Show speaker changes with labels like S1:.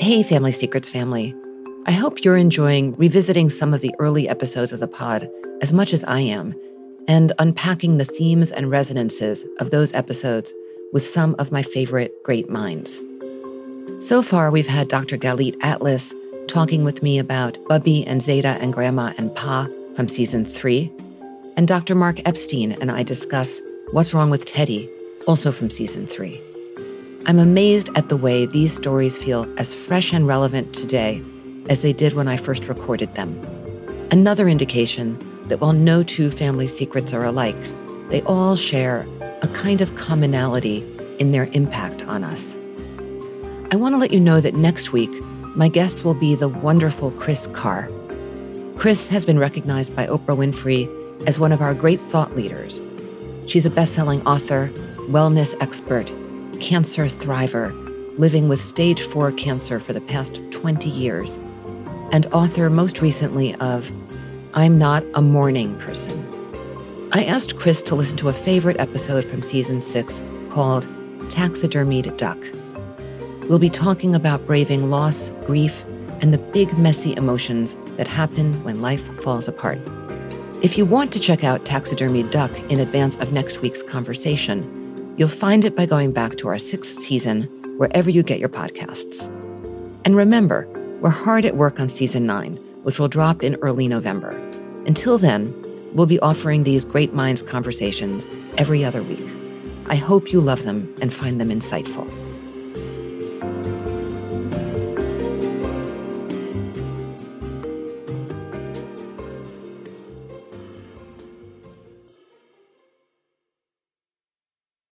S1: Hey, Family Secrets family. I hope you're enjoying revisiting some of the early episodes of the pod as much as I am, and unpacking the themes and resonances of those episodes with some of my favorite great minds. So far, we've had Dr. Galit Atlas talking with me about Bubby and Zeta and Grandma and Pa from season three, and Dr. Mark Epstein and I discuss What's Wrong with Teddy, also from season three. I'm amazed at the way these stories feel as fresh and relevant today as they did when I first recorded them. Another indication that while no two family secrets are alike, they all share a kind of commonality in their impact on us. I want to let you know that next week, my guest will be the wonderful Kris Carr. Kris has been recognized by Oprah Winfrey as one of our great thought leaders. She's a best selling author, wellness expert, cancer thriver, living with stage four cancer for the past 20 years, and author most recently of I'm Not a Morning Person. I asked Kris to listen to a favorite episode from season six called Taxidermied Duck. We'll be talking about braving loss, grief, and the big, messy emotions that happen when life falls apart. If you want to check out Taxidermied Duck in advance of next week's conversation, You'll find it by going back to our sixth season, wherever you get your podcasts. And remember, we're hard at work on season nine, which will drop in early November. Until then, we'll be offering these Great Minds conversations every other week. I hope you love them and find them insightful.